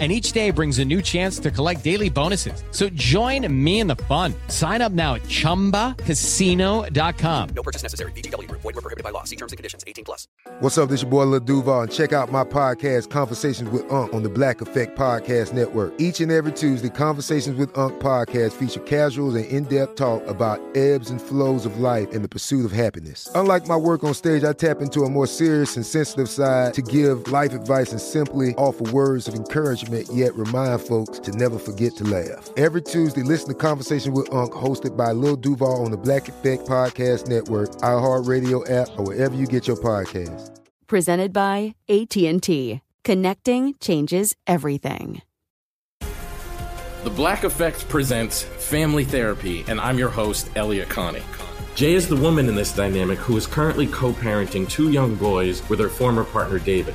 and each day brings a new chance to collect daily bonuses. So join me in the fun. Sign up now at ChumbaCasino.com. No purchase necessary. VGW. Void were prohibited by law. See terms and conditions. 18 plus. What's up? This your boy Lil Duval, and check out my podcast, Conversations with Unc, on the Black Effect Podcast Network. Each and every Tuesday, Conversations with Unc podcast feature casuals and in-depth talk about ebbs and flows of life and the pursuit of happiness. Unlike my work on stage, I tap into a more serious and sensitive side to give life advice and simply offer words of encouragement encouragement, yet remind folks to never forget to laugh. Every Tuesday, listen to Conversation with Unc, hosted by Lil Duval on the Black Effect Podcast Network, iHeartRadio app, or wherever you get your podcasts. Presented by AT&T. Connecting changes everything. The Black Effect presents Family Therapy, and I'm your host, Elliott Connie. Jay is the woman in this dynamic who is currently co parenting two young boys with her former partner, David.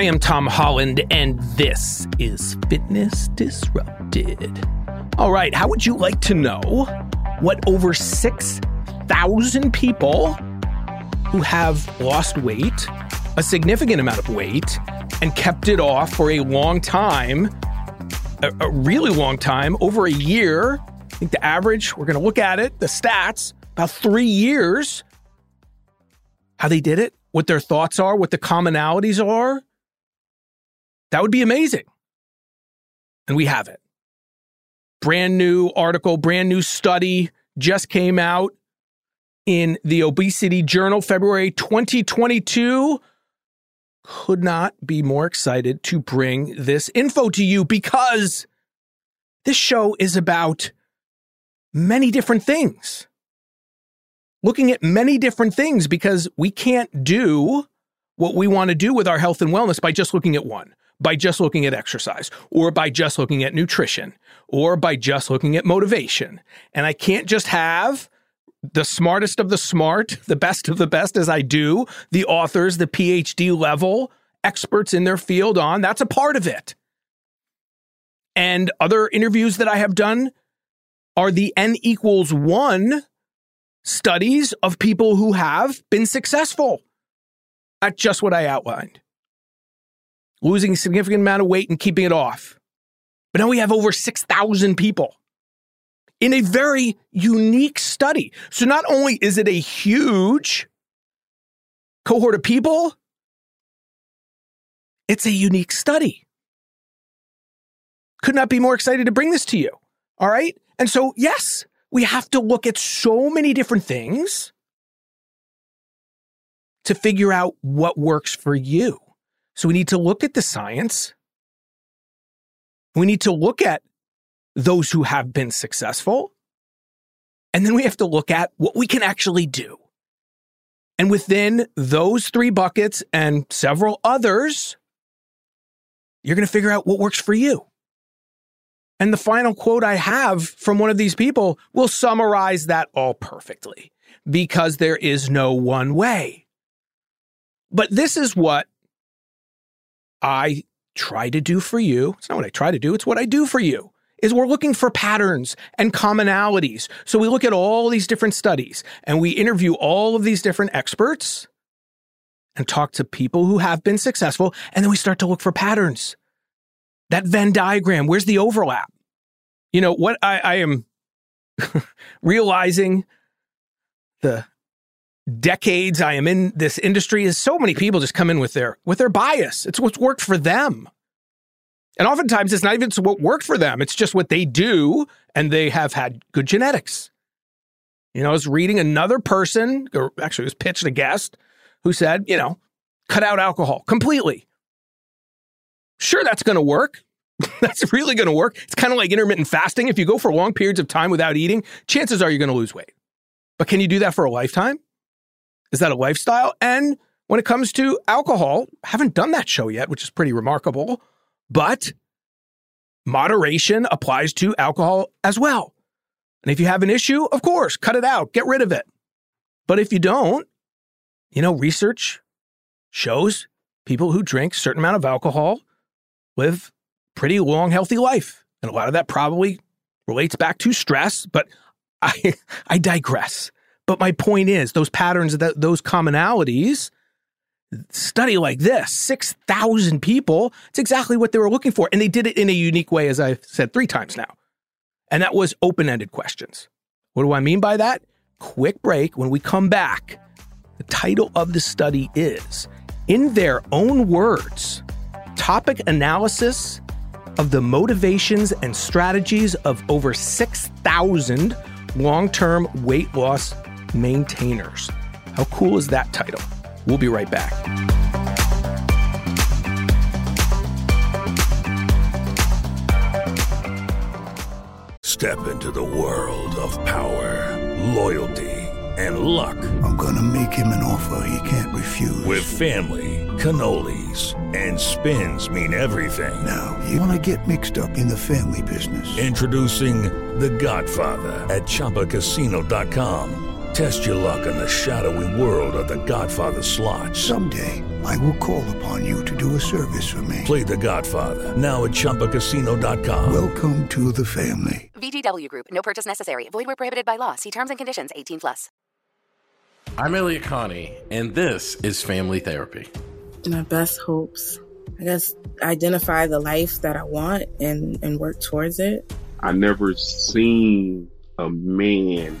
I am Tom Holland, and this is Fitness Disrupted. All right, how would you like to know what over 6,000 people who have lost weight, a significant amount of weight, and kept it off for a long time? a, a really long time, over a year. I think the average, we're going to look at it, the stats, about three years. How they did it, what their thoughts are, what the commonalities are. That would be amazing. And we have it. Brand new article, brand new study just came out in the Obesity Journal, February 2022 could not be more excited to bring this info to you because this show is about many different things. Looking at many different things because we can't do what we want to do with our health and wellness by just looking at one, by just looking at exercise, or by just looking at nutrition, or by just looking at motivation. And I can't just have the smartest of the smart, the best of the best as I do, the authors, the PhD level experts in their field on. That's a part of it. And other interviews that I have done are the N equals one studies of people who have been successful at just what I outlined losing a significant amount of weight and keeping it off. But now we have over 6,000 people in a very unique study. So not only is it a huge cohort of people, it's a unique study. Could not be more excited to bring this to you. All right. And so, yes, we have to look at so many different things to figure out what works for you. So we need to look at the science. We need to look at those who have been successful. And then we have to look at what we can actually do. And within those three buckets and several others, you're going to figure out what works for you. And the final quote I have from one of these people will summarize that all perfectly because there is no one way. But this is what I try to do for you. It's not what I try to do, it's what I do for you is we're looking for patterns and commonalities. So we look at all these different studies and we interview all of these different experts and talk to people who have been successful. And then we start to look for patterns. That Venn diagram, where's the overlap? You know, what I, I am realizing the decades I am in this industry is so many people just come in with their with their bias. It's what's worked for them. And oftentimes it's not even what worked for them, it's just what they do, and they have had good genetics. You know, I was reading another person, or actually, it was pitched a guest who said, you know, cut out alcohol completely. Sure, that's going to work. that's really going to work. It's kind of like intermittent fasting. If you go for long periods of time without eating, chances are you're going to lose weight. But can you do that for a lifetime? Is that a lifestyle? And when it comes to alcohol, haven't done that show yet, which is pretty remarkable. But moderation applies to alcohol as well. And if you have an issue, of course, cut it out, get rid of it. But if you don't, you know, research shows people who drink a certain amount of alcohol live pretty long, healthy life. And a lot of that probably relates back to stress, but I, I digress. But my point is, those patterns, that those commonalities, study like this, 6,000 people, it's exactly what they were looking for. And they did it in a unique way, as I've said three times now. And that was open ended questions. What do I mean by that? Quick break. When we come back, the title of the study is, in their own words, topic analysis of the motivations and strategies of over 6,000 long term weight loss maintainers. How cool is that title? We'll be right back. Step into the world of power, loyalty, and luck. I'm going to make him an offer he can't refuse. With family, cannolis, and spins mean everything. Now, you want to get mixed up in the family business? Introducing The Godfather at ChumbaCasino.com. Test your luck in the shadowy world of The Godfather slot. Someday, I will call upon you to do a service for me. Play The Godfather now at ChumbaCasino.com. Welcome to the family. VGW Group. No purchase necessary. Void where prohibited by law. See terms and conditions. 18 plus. I'm Elliott Connie, and this is Family Therapy. My best hopes, I guess, identify the life that I want and, and work towards it. I never seen a man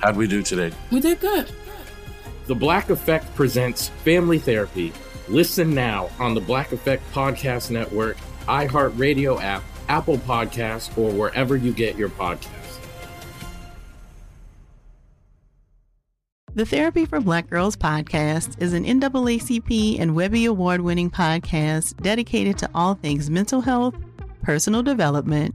how'd we do today? We did good. The Black Effect presents Family Therapy. Listen now on the Black Effect Podcast Network, iHeartRadio app, Apple Podcasts, or wherever you get your podcasts. The Therapy for Black Girls podcast is an NAACP and Webby Award winning podcast dedicated to all things mental health, personal development,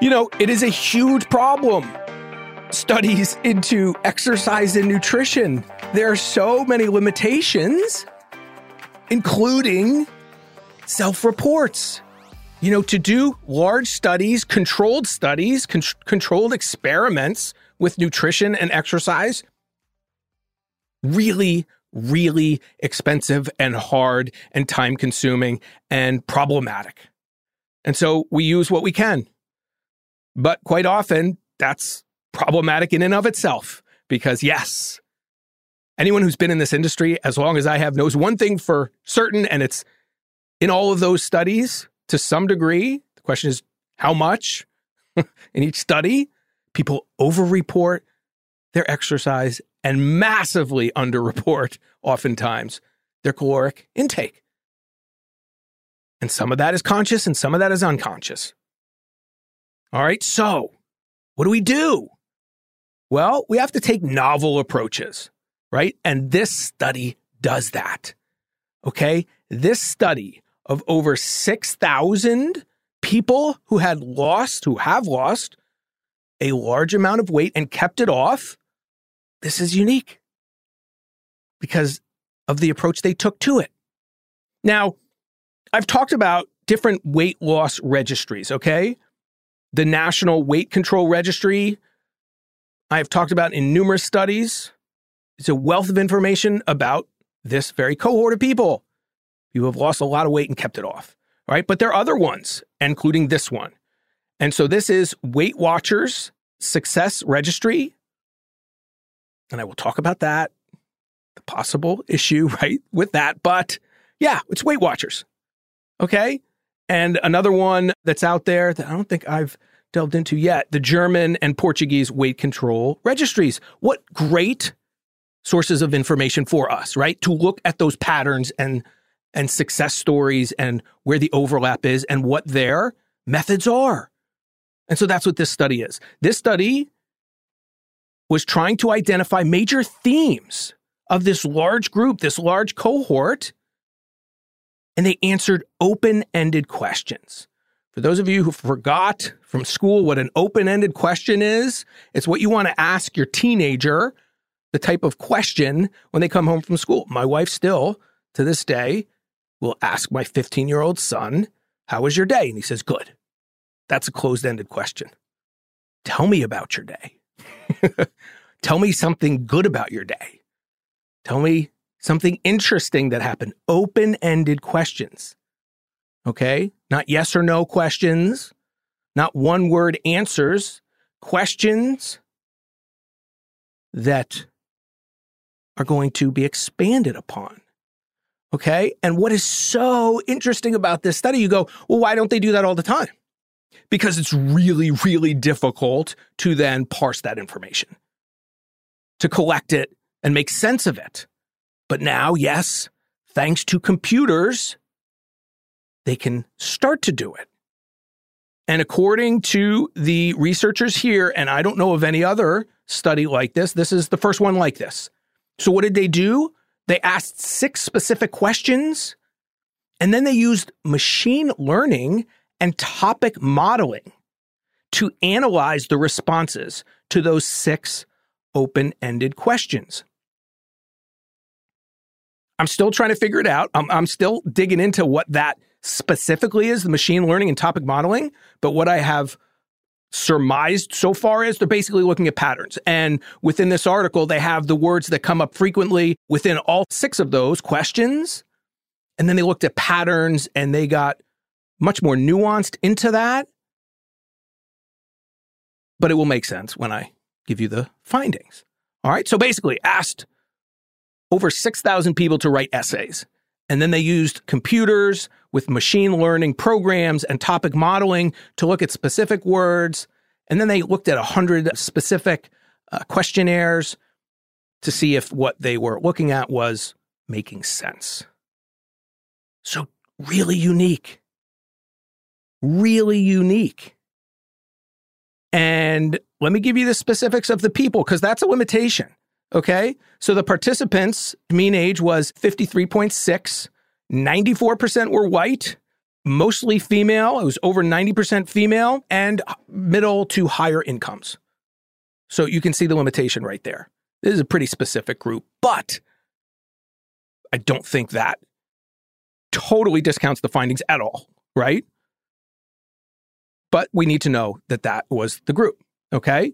You know, it is a huge problem. Studies into exercise and nutrition. There are so many limitations, including self reports. You know, to do large studies, controlled studies, con- controlled experiments with nutrition and exercise, really, really expensive and hard and time consuming and problematic. And so we use what we can. But quite often, that's problematic in and of itself because, yes, anyone who's been in this industry as long as I have knows one thing for certain, and it's in all of those studies to some degree. The question is how much in each study people overreport their exercise and massively underreport, oftentimes, their caloric intake. And some of that is conscious and some of that is unconscious. All right, so what do we do? Well, we have to take novel approaches, right? And this study does that. Okay. This study of over 6,000 people who had lost, who have lost a large amount of weight and kept it off, this is unique because of the approach they took to it. Now, I've talked about different weight loss registries, okay? The National Weight Control Registry, I have talked about in numerous studies. It's a wealth of information about this very cohort of people. You have lost a lot of weight and kept it off. Right. But there are other ones, including this one. And so this is Weight Watchers Success Registry. And I will talk about that, the possible issue, right, with that. But yeah, it's Weight Watchers. Okay. And another one that's out there that I don't think I've delved into yet the German and Portuguese weight control registries. What great sources of information for us, right? To look at those patterns and and success stories and where the overlap is and what their methods are. And so that's what this study is. This study was trying to identify major themes of this large group, this large cohort, and they answered open ended questions. For those of you who forgot from school what an open ended question is, it's what you want to ask your teenager, the type of question when they come home from school. My wife still, to this day, will ask my 15 year old son, How was your day? And he says, Good. That's a closed ended question. Tell me about your day. Tell me something good about your day. Tell me something interesting that happened. Open ended questions. Okay? Not yes or no questions, not one word answers, questions that are going to be expanded upon. Okay. And what is so interesting about this study, you go, well, why don't they do that all the time? Because it's really, really difficult to then parse that information, to collect it and make sense of it. But now, yes, thanks to computers, they can start to do it. And according to the researchers here, and I don't know of any other study like this, this is the first one like this. So, what did they do? They asked six specific questions, and then they used machine learning and topic modeling to analyze the responses to those six open ended questions. I'm still trying to figure it out. I'm, I'm, still digging into what that specifically is the machine learning and topic modeling. But what I have surmised so far is they're basically looking at patterns. And within this article, they have the words that come up frequently within all six of those questions. And then they looked at patterns and they got much more nuanced into that. But it will make sense when I give you the findings. All right. So basically, asked over 6,000 people to write essays. And then they used computers with machine learning programs and topic modeling to look at specific words. And then they looked at 100 specific uh, questionnaires to see if what they were looking at was making sense. So, really unique. Really unique. And let me give you the specifics of the people because that's a limitation. Okay. So the participants' mean age was 53.6. 94% were white, mostly female. It was over 90% female and middle to higher incomes. So you can see the limitation right there. This is a pretty specific group, but I don't think that totally discounts the findings at all, right? But we need to know that that was the group. Okay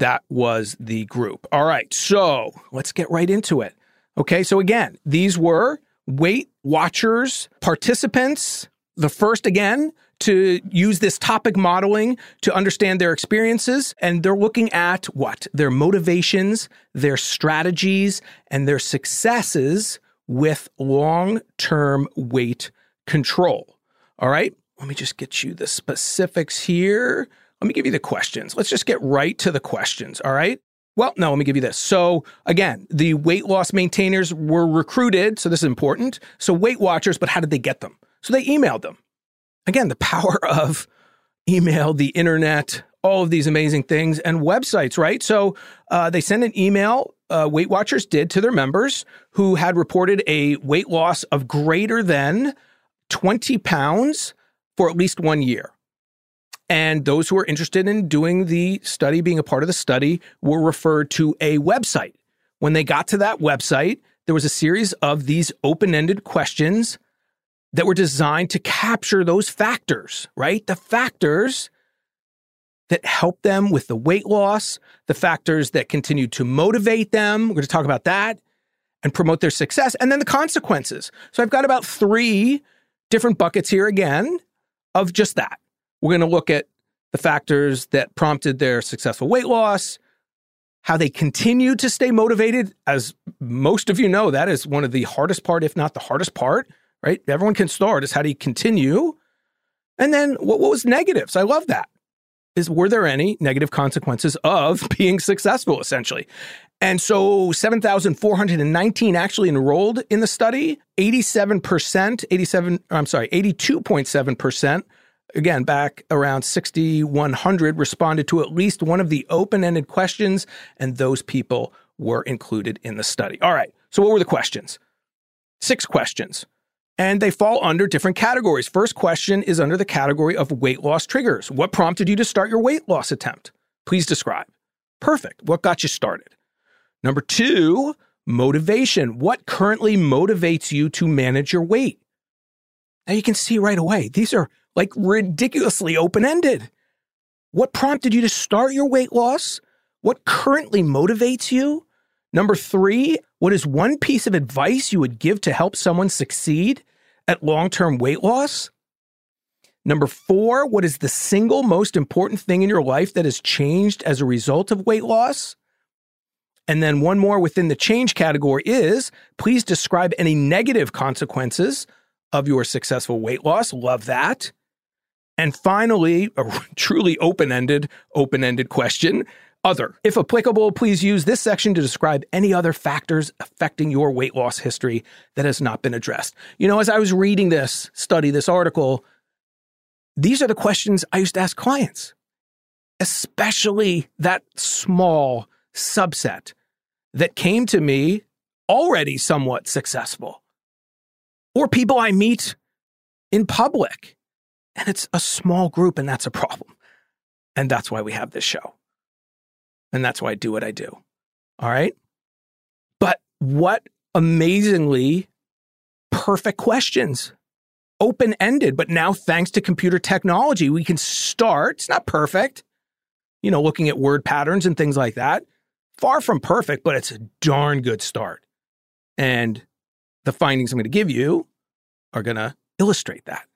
that was the group. All right, so let's get right into it. Okay, so again, these were Weight Watchers participants. The first, again, to use this topic modeling to understand their experiences. And they're looking at what? Their motivations, their strategies, and their successes with long term weight control. All right, let me just get you the specifics here. Let me give you the questions. Let's just get right to the questions. All right. Well, no, let me give you this. So, again, the weight loss maintainers were recruited. So, this is important. So, Weight Watchers, but how did they get them? So, they emailed them. Again, the power of email, the internet, all of these amazing things, and websites, right? So, uh, they sent an email, uh, Weight Watchers did to their members who had reported a weight loss of greater than 20 pounds for at least one year. And those who were interested in doing the study, being a part of the study, were referred to a website. When they got to that website, there was a series of these open ended questions that were designed to capture those factors, right? The factors that help them with the weight loss, the factors that continue to motivate them. We're going to talk about that and promote their success, and then the consequences. So I've got about three different buckets here again of just that. We're going to look at the factors that prompted their successful weight loss, how they continue to stay motivated. As most of you know, that is one of the hardest part, if not the hardest part, right? Everyone can start. Is how do you continue? And then what, what was negatives? I love that. Is were there any negative consequences of being successful, essentially? And so 7,419 actually enrolled in the study. 87%, 87, I'm sorry, 82.7% again, back around 6,100 responded to at least one of the open ended questions, and those people were included in the study. All right. So, what were the questions? Six questions. And they fall under different categories. First question is under the category of weight loss triggers. What prompted you to start your weight loss attempt? Please describe. Perfect. What got you started? Number two, motivation. What currently motivates you to manage your weight? Now you can see right away, these are like ridiculously open ended. What prompted you to start your weight loss? What currently motivates you? Number three, what is one piece of advice you would give to help someone succeed at long term weight loss? Number four, what is the single most important thing in your life that has changed as a result of weight loss? And then one more within the change category is please describe any negative consequences of your successful weight loss. Love that. And finally, a truly open ended, open ended question. Other. If applicable, please use this section to describe any other factors affecting your weight loss history that has not been addressed. You know, as I was reading this study, this article, these are the questions I used to ask clients, especially that small subset that came to me already somewhat successful, or people I meet in public and it's a small group, and that's a problem. And that's why we have this show. And that's why I do what I do. All right. But what amazingly perfect questions, open ended. But now, thanks to computer technology, we can start. It's not perfect, you know, looking at word patterns and things like that. Far from perfect, but it's a darn good start. And the findings I'm going to give you are going to illustrate that.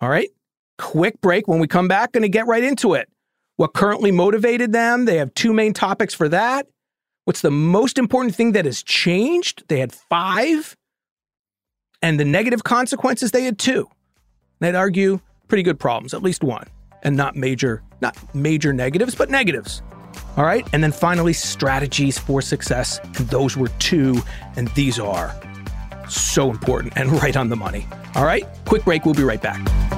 All right. Quick break. When we come back, going to get right into it. What currently motivated them? They have two main topics for that. What's the most important thing that has changed? They had five. And the negative consequences, they had two. I'd argue pretty good problems, at least one, and not major, not major negatives, but negatives. All right. And then finally, strategies for success. And those were two. And these are so important and right on the money. All right. Quick break. We'll be right back.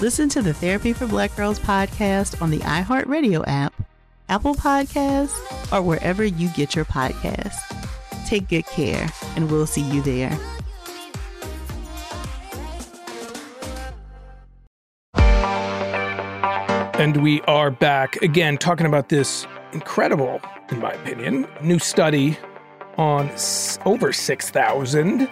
Listen to the Therapy for Black Girls podcast on the iHeartRadio app, Apple Podcasts, or wherever you get your podcasts. Take good care, and we'll see you there. And we are back again talking about this incredible, in my opinion, new study on over 6,000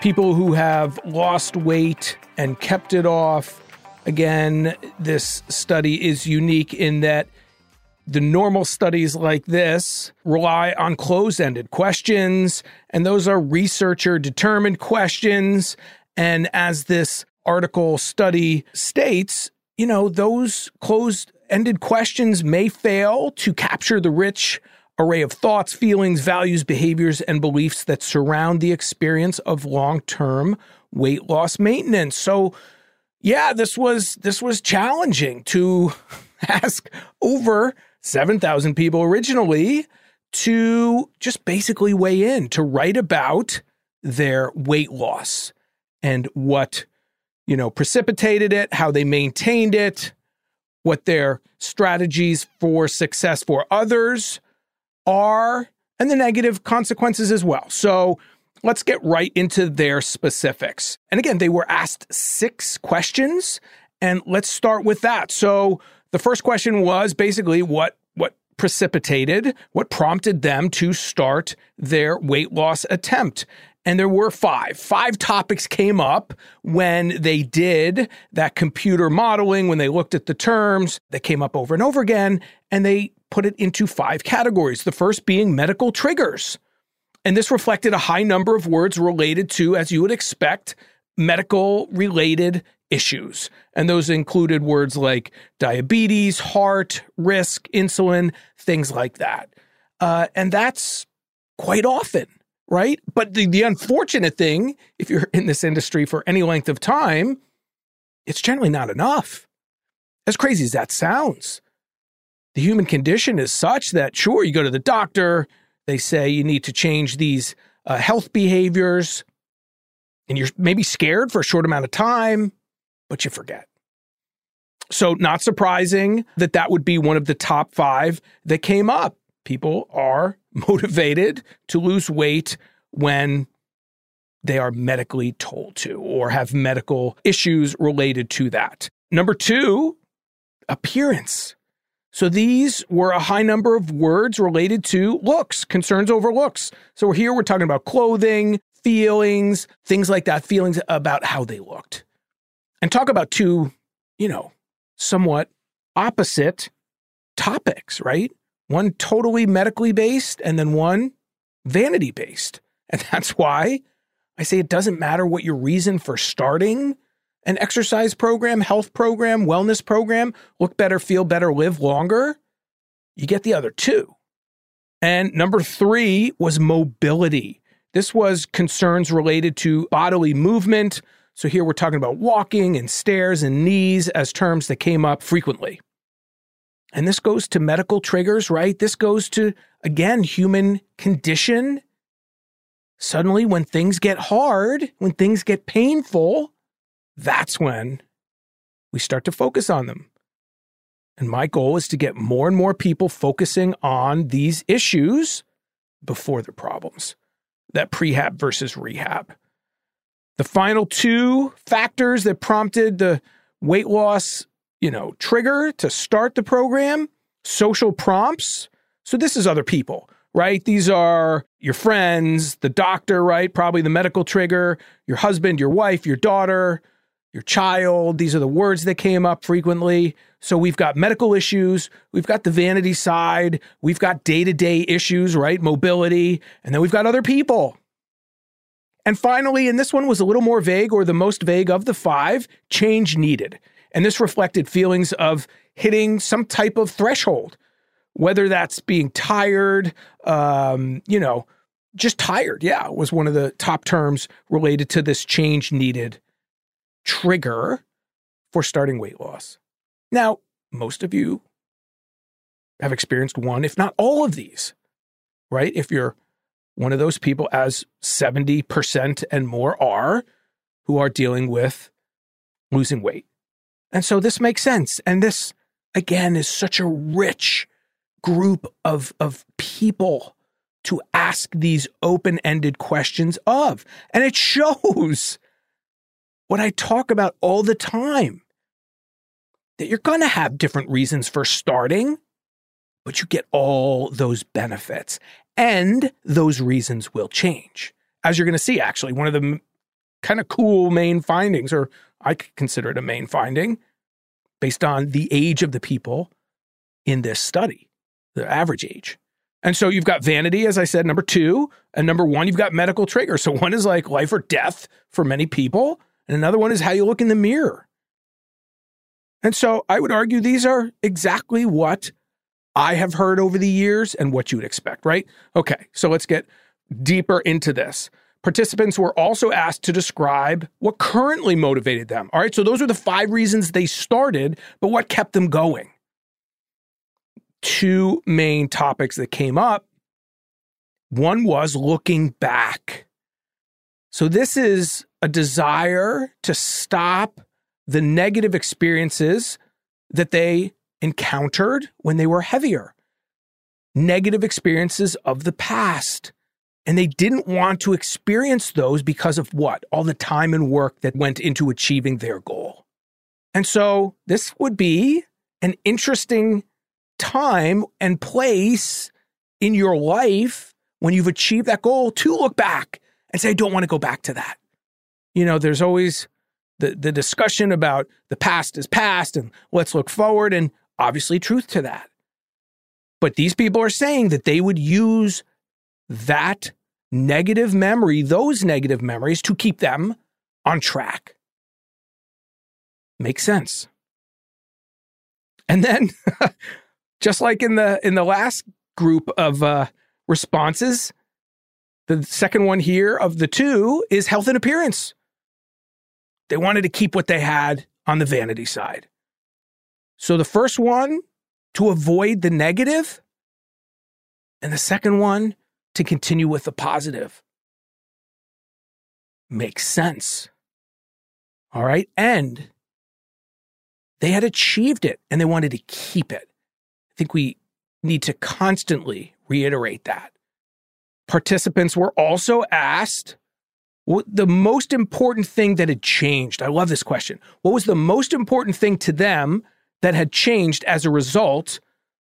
people who have lost weight and kept it off. Again, this study is unique in that the normal studies like this rely on closed ended questions, and those are researcher determined questions. And as this article study states, you know, those closed ended questions may fail to capture the rich array of thoughts, feelings, values, behaviors, and beliefs that surround the experience of long-term weight loss maintenance. So, yeah, this was this was challenging to ask over 7,000 people originally to just basically weigh in, to write about their weight loss and what you know, precipitated it, how they maintained it, what their strategies for success for others are, and the negative consequences as well. So let's get right into their specifics. And again, they were asked six questions, and let's start with that. So the first question was basically what what precipitated, what prompted them to start their weight loss attempt and there were five. Five topics came up when they did that computer modeling, when they looked at the terms that came up over and over again, and they put it into five categories. The first being medical triggers. And this reflected a high number of words related to, as you would expect, medical related issues. And those included words like diabetes, heart, risk, insulin, things like that. Uh, and that's quite often right? But the, the unfortunate thing, if you're in this industry for any length of time, it's generally not enough. As crazy as that sounds, the human condition is such that, sure, you go to the doctor, they say you need to change these uh, health behaviors, and you're maybe scared for a short amount of time, but you forget. So, not surprising that that would be one of the top five that came up. People are motivated to lose weight when they are medically told to or have medical issues related to that. Number two, appearance. So these were a high number of words related to looks, concerns over looks. So we're here, we're talking about clothing, feelings, things like that, feelings about how they looked. And talk about two, you know, somewhat opposite topics, right? One totally medically based and then one vanity based. And that's why I say it doesn't matter what your reason for starting an exercise program, health program, wellness program, look better, feel better, live longer, you get the other two. And number three was mobility. This was concerns related to bodily movement. So here we're talking about walking and stairs and knees as terms that came up frequently. And this goes to medical triggers, right? This goes to, again, human condition. Suddenly, when things get hard, when things get painful, that's when we start to focus on them. And my goal is to get more and more people focusing on these issues before the problems that prehab versus rehab. The final two factors that prompted the weight loss, you know, trigger to start the program, social prompts. So this is other people, right? These are your friends, the doctor, right? Probably the medical trigger, your husband, your wife, your daughter, your child. These are the words that came up frequently. So we've got medical issues, we've got the vanity side, we've got day to day issues, right? Mobility, and then we've got other people. And finally, and this one was a little more vague or the most vague of the five, change needed. And this reflected feelings of hitting some type of threshold, whether that's being tired, um, you know, just tired. Yeah, was one of the top terms related to this change needed trigger for starting weight loss. Now, most of you have experienced one, if not all of these, right? If you're one of those people, as 70% and more are, who are dealing with losing weight. And so this makes sense. And this, again, is such a rich group of, of people to ask these open ended questions of. And it shows what I talk about all the time that you're going to have different reasons for starting, but you get all those benefits and those reasons will change. As you're going to see, actually, one of the kind of cool main findings, or I could consider it a main finding, based on the age of the people in this study, the average age. And so you've got vanity, as I said, number two. And number one, you've got medical trigger. So one is like life or death for many people. And another one is how you look in the mirror. And so I would argue these are exactly what I have heard over the years and what you would expect, right? Okay, so let's get deeper into this. Participants were also asked to describe what currently motivated them. All right, so those are the five reasons they started, but what kept them going? Two main topics that came up. One was looking back. So, this is a desire to stop the negative experiences that they encountered when they were heavier, negative experiences of the past. And they didn't want to experience those because of what? All the time and work that went into achieving their goal. And so this would be an interesting time and place in your life when you've achieved that goal to look back and say, I don't want to go back to that. You know, there's always the, the discussion about the past is past and let's look forward. And obviously truth to that. But these people are saying that they would use that negative memory, those negative memories, to keep them on track. Makes sense. And then, just like in the in the last group of uh, responses, the second one here of the two is health and appearance. They wanted to keep what they had on the vanity side. So the first one to avoid the negative, and the second one to continue with the positive. Makes sense. All right. And they had achieved it and they wanted to keep it. I think we need to constantly reiterate that. Participants were also asked the most important thing that had changed. I love this question. What was the most important thing to them that had changed as a result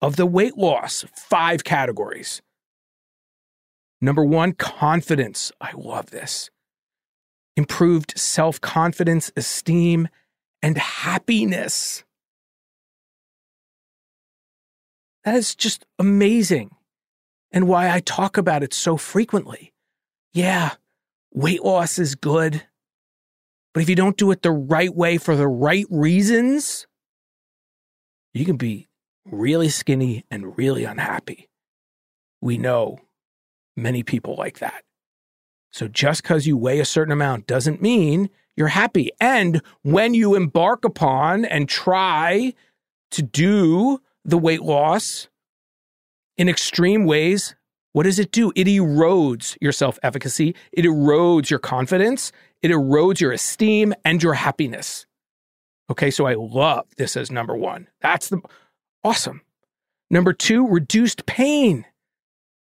of the weight loss. Five categories. Number one, confidence. I love this. Improved self confidence, esteem, and happiness. That is just amazing and why I talk about it so frequently. Yeah, weight loss is good, But if you don't do it the right way for the right reasons, you can be really skinny and really unhappy. We know many people like that. So just because you weigh a certain amount doesn't mean you're happy. And when you embark upon and try to do the weight loss in extreme ways, what does it do? It erodes your self efficacy, it erodes your confidence, it erodes your esteem and your happiness. Okay, so I love this as number one. That's the awesome. Number two, reduced pain.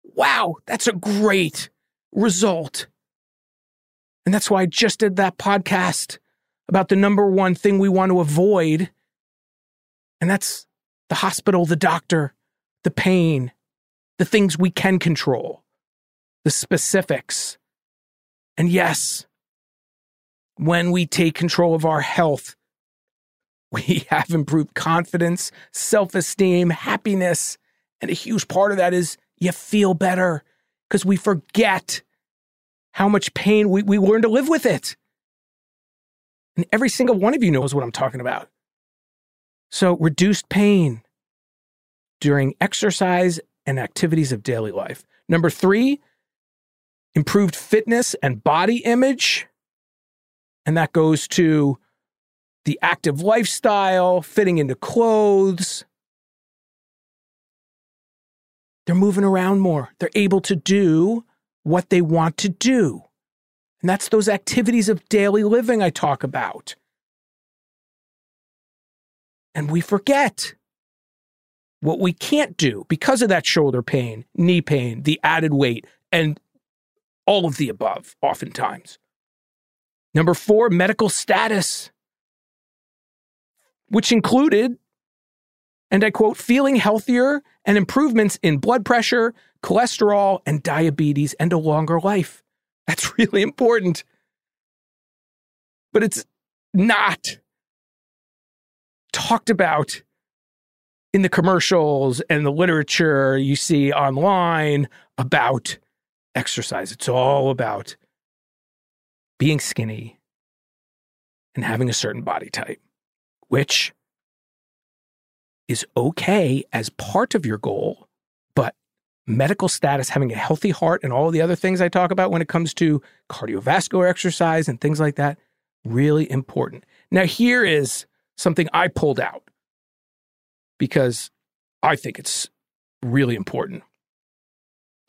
Wow, that's a great result. And that's why I just did that podcast about the number one thing we want to avoid. And that's the hospital, the doctor, the pain, the things we can control, the specifics. And yes, when we take control of our health, we have improved confidence, self esteem, happiness. And a huge part of that is you feel better because we forget how much pain we, we learn to live with it. And every single one of you knows what I'm talking about. So, reduced pain during exercise and activities of daily life. Number three, improved fitness and body image. And that goes to the active lifestyle, fitting into clothes. They're moving around more. They're able to do what they want to do. And that's those activities of daily living I talk about. And we forget what we can't do because of that shoulder pain, knee pain, the added weight, and all of the above, oftentimes. Number four, medical status, which included, and I quote, feeling healthier and improvements in blood pressure, cholesterol, and diabetes, and a longer life. That's really important. But it's not talked about in the commercials and the literature you see online about exercise. It's all about being skinny and having a certain body type, which is okay as part of your goal, but medical status, having a healthy heart, and all the other things I talk about when it comes to cardiovascular exercise and things like that, really important. Now, here is something I pulled out because I think it's really important.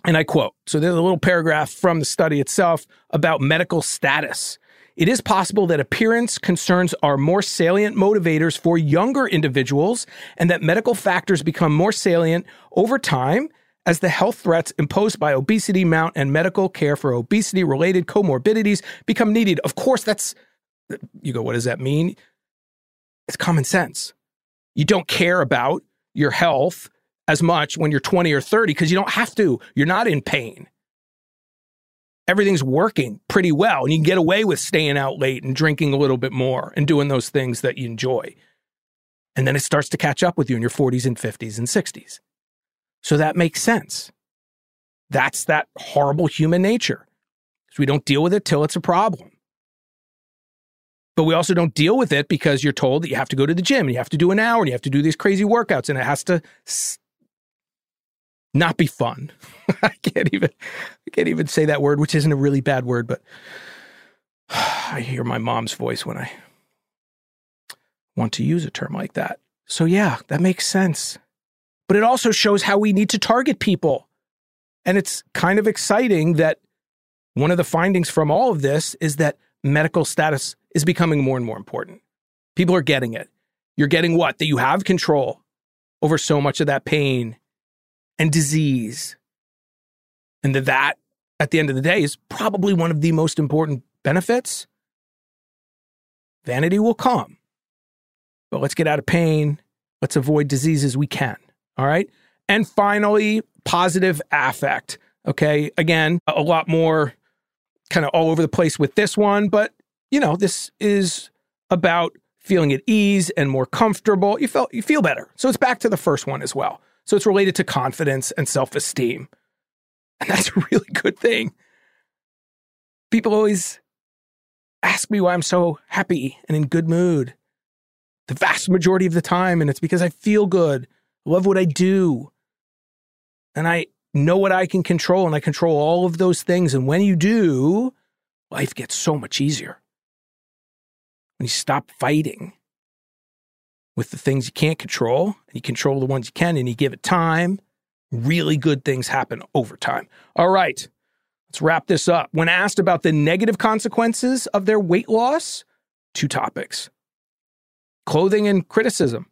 And I quote so there's a little paragraph from the study itself about medical status. It is possible that appearance concerns are more salient motivators for younger individuals and that medical factors become more salient over time as the health threats imposed by obesity mount and medical care for obesity related comorbidities become needed. Of course, that's, you go, what does that mean? It's common sense. You don't care about your health as much when you're 20 or 30 because you don't have to. You're not in pain. Everything's working pretty well, and you can get away with staying out late and drinking a little bit more and doing those things that you enjoy. And then it starts to catch up with you in your 40s and 50s and 60s. So that makes sense. That's that horrible human nature. Because we don't deal with it till it's a problem. But we also don't deal with it because you're told that you have to go to the gym and you have to do an hour and you have to do these crazy workouts and it has to not be fun. I can't even I can't even say that word, which isn't a really bad word, but I hear my mom's voice when I want to use a term like that. So yeah, that makes sense. But it also shows how we need to target people. And it's kind of exciting that one of the findings from all of this is that medical status is becoming more and more important. People are getting it. You're getting what? That you have control over so much of that pain and disease. And that that, at the end of the day, is probably one of the most important benefits. Vanity will come. But let's get out of pain. Let's avoid diseases we can. All right. And finally, positive affect. Okay. Again, a lot more kind of all over the place with this one, but you know, this is about feeling at ease and more comfortable. You felt you feel better. So it's back to the first one as well. So it's related to confidence and self esteem. And that's a really good thing. People always ask me why I'm so happy and in good mood the vast majority of the time. And it's because I feel good, love what I do, and I know what I can control, and I control all of those things. And when you do, life gets so much easier. When you stop fighting with the things you can't control, and you control the ones you can, and you give it time, really good things happen over time. All right, let's wrap this up. When asked about the negative consequences of their weight loss, two topics clothing and criticism.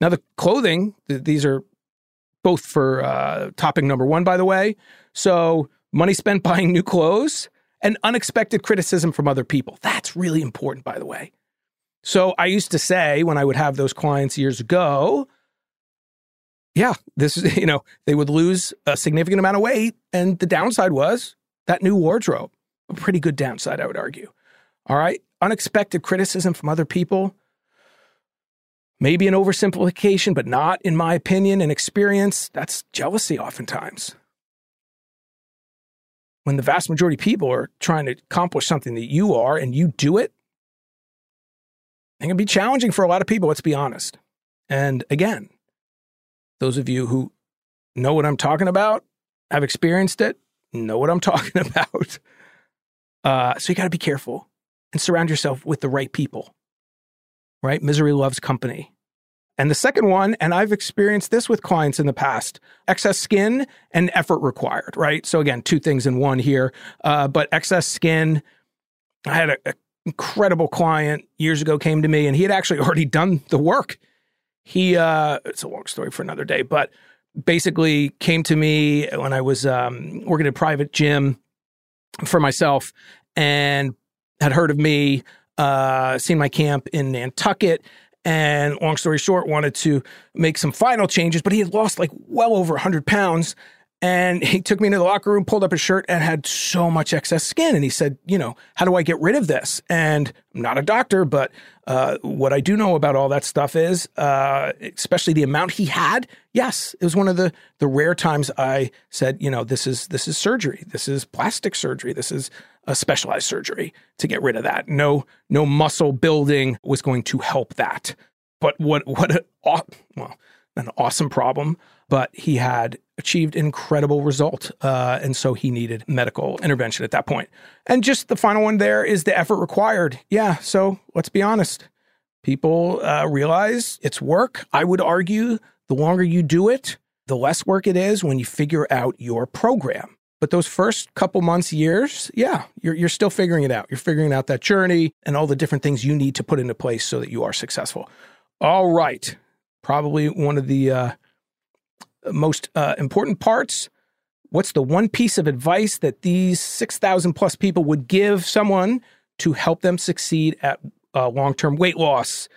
Now, the clothing, th- these are both for uh, topic number one, by the way. So, money spent buying new clothes and unexpected criticism from other people. That's really important, by the way. So, I used to say when I would have those clients years ago, yeah, this is, you know, they would lose a significant amount of weight. And the downside was that new wardrobe. A pretty good downside, I would argue. All right. Unexpected criticism from other people maybe an oversimplification, but not, in my opinion and experience. That's jealousy oftentimes. When the vast majority of people are trying to accomplish something that you are and you do it, it can be challenging for a lot of people, let's be honest. And again, those of you who know what I'm talking about, have experienced it, know what I'm talking about. Uh, so you got to be careful and surround yourself with the right people right? Misery loves company. And the second one, and I've experienced this with clients in the past excess skin and effort required, right? So, again, two things in one here. Uh, but excess skin, I had an incredible client years ago came to me and he had actually already done the work. He, uh, it's a long story for another day, but basically came to me when I was um, working at a private gym for myself and had heard of me, uh, seen my camp in Nantucket. And long story short, wanted to make some final changes, but he had lost like well over 100 pounds. And he took me into the locker room, pulled up his shirt, and had so much excess skin. And he said, You know, how do I get rid of this? And I'm not a doctor, but uh, what I do know about all that stuff is, uh, especially the amount he had. Yes, it was one of the the rare times I said, you know, this is this is surgery, this is plastic surgery, this is a specialized surgery to get rid of that. No, no muscle building was going to help that. But what what a well, an awesome problem, but he had achieved incredible result. Uh, and so he needed medical intervention at that point. And just the final one there is the effort required. Yeah. So let's be honest. People uh, realize it's work. I would argue the longer you do it, the less work it is when you figure out your program. But those first couple months, years, yeah, you're, you're still figuring it out. You're figuring out that journey and all the different things you need to put into place so that you are successful. All right. Probably one of the uh, most uh, important parts. What's the one piece of advice that these 6,000 plus people would give someone to help them succeed at uh, long term weight loss?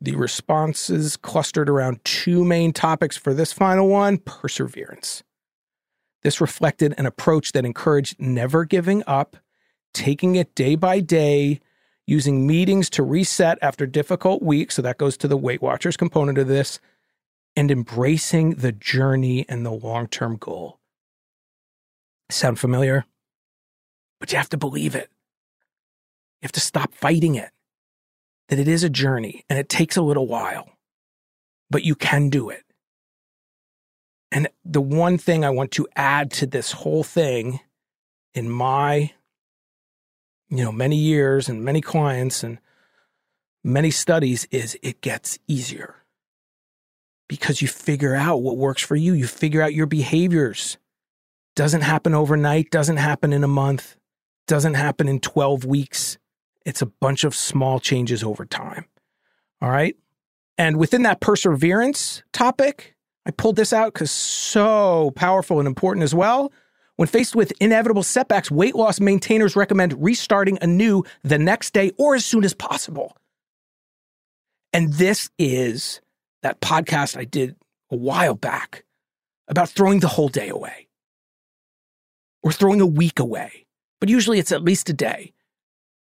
The responses clustered around two main topics for this final one perseverance. This reflected an approach that encouraged never giving up, taking it day by day, using meetings to reset after difficult weeks. So that goes to the Weight Watchers component of this, and embracing the journey and the long term goal. Sound familiar? But you have to believe it. You have to stop fighting it. That it is a journey and it takes a little while, but you can do it. And the one thing I want to add to this whole thing in my, you know, many years and many clients and many studies is it gets easier because you figure out what works for you. You figure out your behaviors. Doesn't happen overnight, doesn't happen in a month, doesn't happen in 12 weeks. It's a bunch of small changes over time. All right. And within that perseverance topic, I pulled this out because so powerful and important as well. When faced with inevitable setbacks, weight loss maintainers recommend restarting anew the next day or as soon as possible. And this is that podcast I did a while back about throwing the whole day away or throwing a week away. But usually it's at least a day.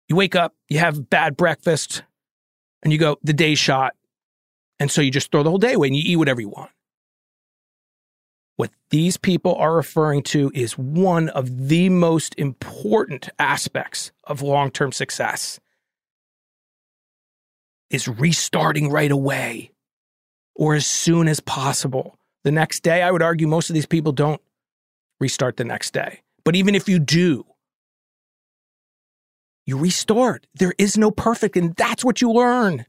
You wake up, you have bad breakfast, and you go, the day's shot. And so you just throw the whole day away and you eat whatever you want. What these people are referring to is one of the most important aspects of long term success is restarting right away or as soon as possible. The next day, I would argue most of these people don't restart the next day. But even if you do, you restart. There is no perfect, and that's what you learn.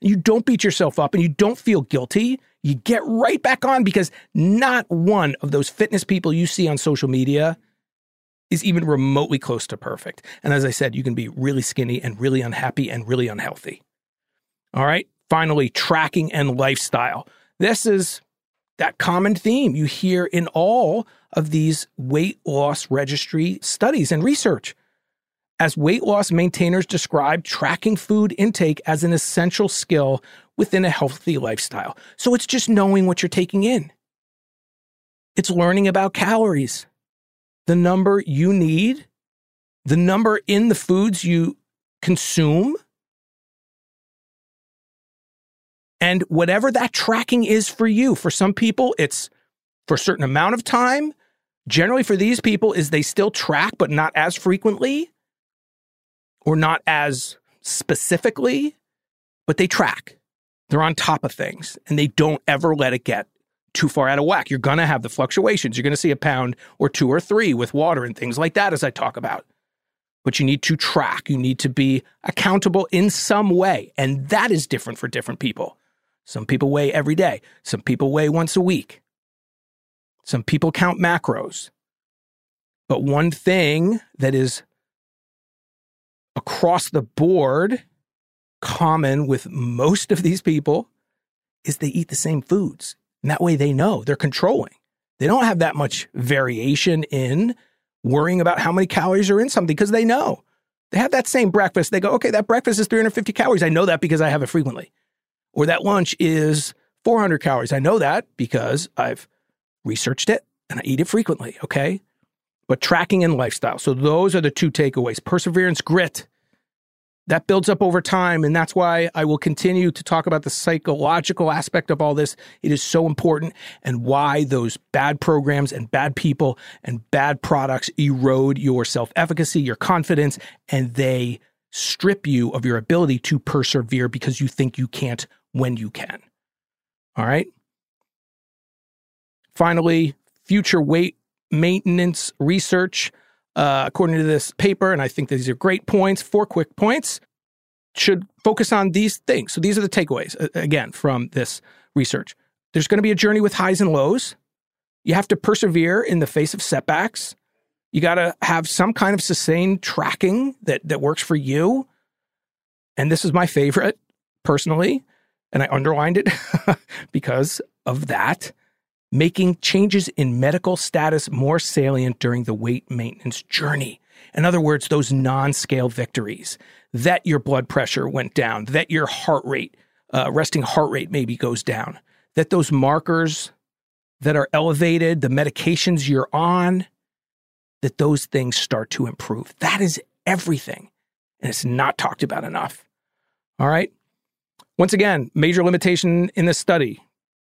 You don't beat yourself up and you don't feel guilty. You get right back on because not one of those fitness people you see on social media is even remotely close to perfect. And as I said, you can be really skinny and really unhappy and really unhealthy. All right. Finally, tracking and lifestyle. This is that common theme you hear in all of these weight loss registry studies and research. As weight loss maintainers describe tracking food intake as an essential skill within a healthy lifestyle. So it's just knowing what you're taking in. It's learning about calories, the number you need, the number in the foods you consume, and whatever that tracking is for you. For some people, it's for a certain amount of time. Generally, for these people, is they still track, but not as frequently or not as specifically, but they track. They're on top of things and they don't ever let it get too far out of whack. You're going to have the fluctuations. You're going to see a pound or two or three with water and things like that, as I talk about. But you need to track. You need to be accountable in some way. And that is different for different people. Some people weigh every day, some people weigh once a week, some people count macros. But one thing that is across the board common with most of these people is they eat the same foods. And that way they know they're controlling. They don't have that much variation in worrying about how many calories are in something because they know. They have that same breakfast. They go, okay, that breakfast is 350 calories. I know that because I have it frequently. Or that lunch is 400 calories. I know that because I've researched it and I eat it frequently. Okay. But tracking and lifestyle. So those are the two takeaways perseverance, grit, that builds up over time. And that's why I will continue to talk about the psychological aspect of all this. It is so important and why those bad programs and bad people and bad products erode your self efficacy, your confidence, and they strip you of your ability to persevere because you think you can't when you can. All right. Finally, future weight maintenance research uh, according to this paper, and I think these are great points, four quick points, should focus on these things. So these are the takeaways, again, from this research. There's going to be a journey with highs and lows. You have to persevere in the face of setbacks. You got to have some kind of sustained tracking that, that works for you. And this is my favorite personally. And I underlined it because of that making changes in medical status more salient during the weight maintenance journey. In other words, those non scale victories that your blood pressure went down, that your heart rate, uh, resting heart rate maybe goes down, that those markers that are elevated, the medications you're on, that those things start to improve. That is everything. And it's not talked about enough. All right. Once again, major limitation in this study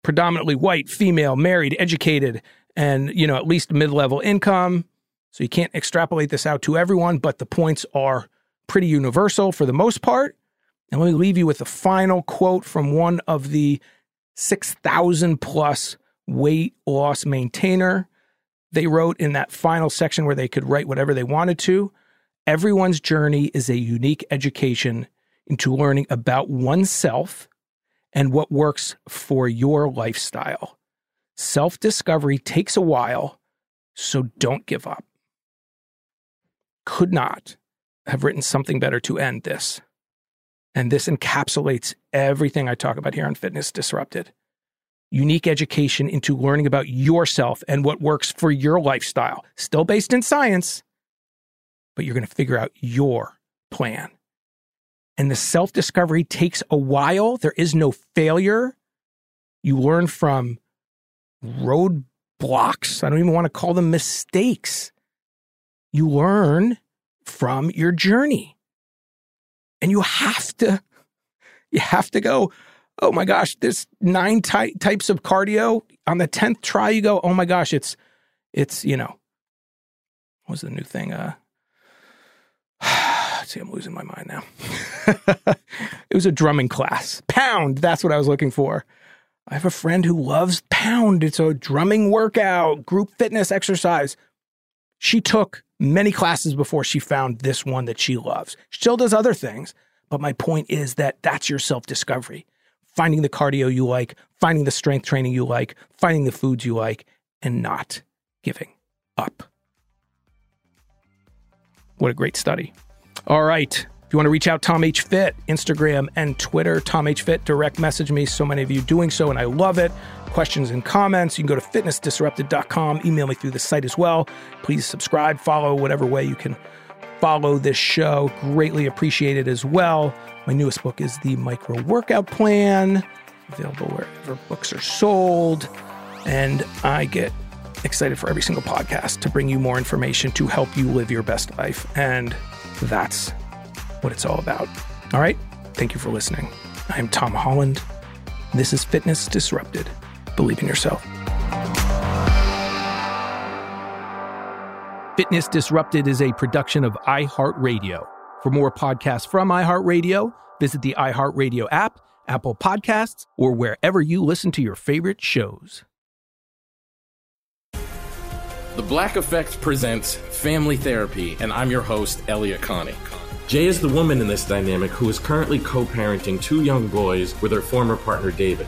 predominantly white, female, married, educated, and you know at least mid-level income. So you can't extrapolate this out to everyone, but the points are pretty universal for the most part. And let me leave you with a final quote from one of the 6,000 plus weight loss maintainer. They wrote in that final section where they could write whatever they wanted to. Everyone's journey is a unique education into learning about oneself and what works for your lifestyle. Self discovery takes a while, so don't give up. Could not have written something better to end this. And this encapsulates everything I talk about here on Fitness Disrupted. Unique education into learning about yourself and what works for your lifestyle, still based in science, but you're going to figure out your plan and the self discovery takes a while. There is no failure. You learn from roadblocks. I don't even want to call them mistakes. You learn from your journey. And you have to you have to go oh my gosh, there's nine ty- types of cardio. On the 10th try, you go, oh my gosh, it's, it's, you know, what's the new thing? Uh, see, I'm losing my mind now. it was a drumming class. Pound, that's what I was looking for. I have a friend who loves Pound. It's a drumming workout, group fitness exercise. She took many classes before she found this one that she loves. She still does other things, but my point is that that's your self discovery. Finding the cardio you like, finding the strength training you like, finding the foods you like, and not giving up. What a great study. All right. If you want to reach out, Tom H. Fit, Instagram and Twitter, Tom H. Fit, direct message me. So many of you doing so, and I love it. Questions and comments, you can go to fitnessdisrupted.com, email me through the site as well. Please subscribe, follow, whatever way you can follow this show. Greatly appreciated as well. My newest book is The Micro Workout Plan, available wherever books are sold. And I get excited for every single podcast to bring you more information to help you live your best life. And that's what it's all about. All right. Thank you for listening. I'm Tom Holland. This is Fitness Disrupted. Believe in yourself. Fitness Disrupted is a production of iHeartRadio. For more podcasts from iHeartRadio, visit the iHeartRadio app, Apple Podcasts, or wherever you listen to your favorite shows. The Black Effect presents Family Therapy, and I'm your host, Elliott Connie. Jay is the woman in this dynamic who is currently co parenting two young boys with her former partner, David.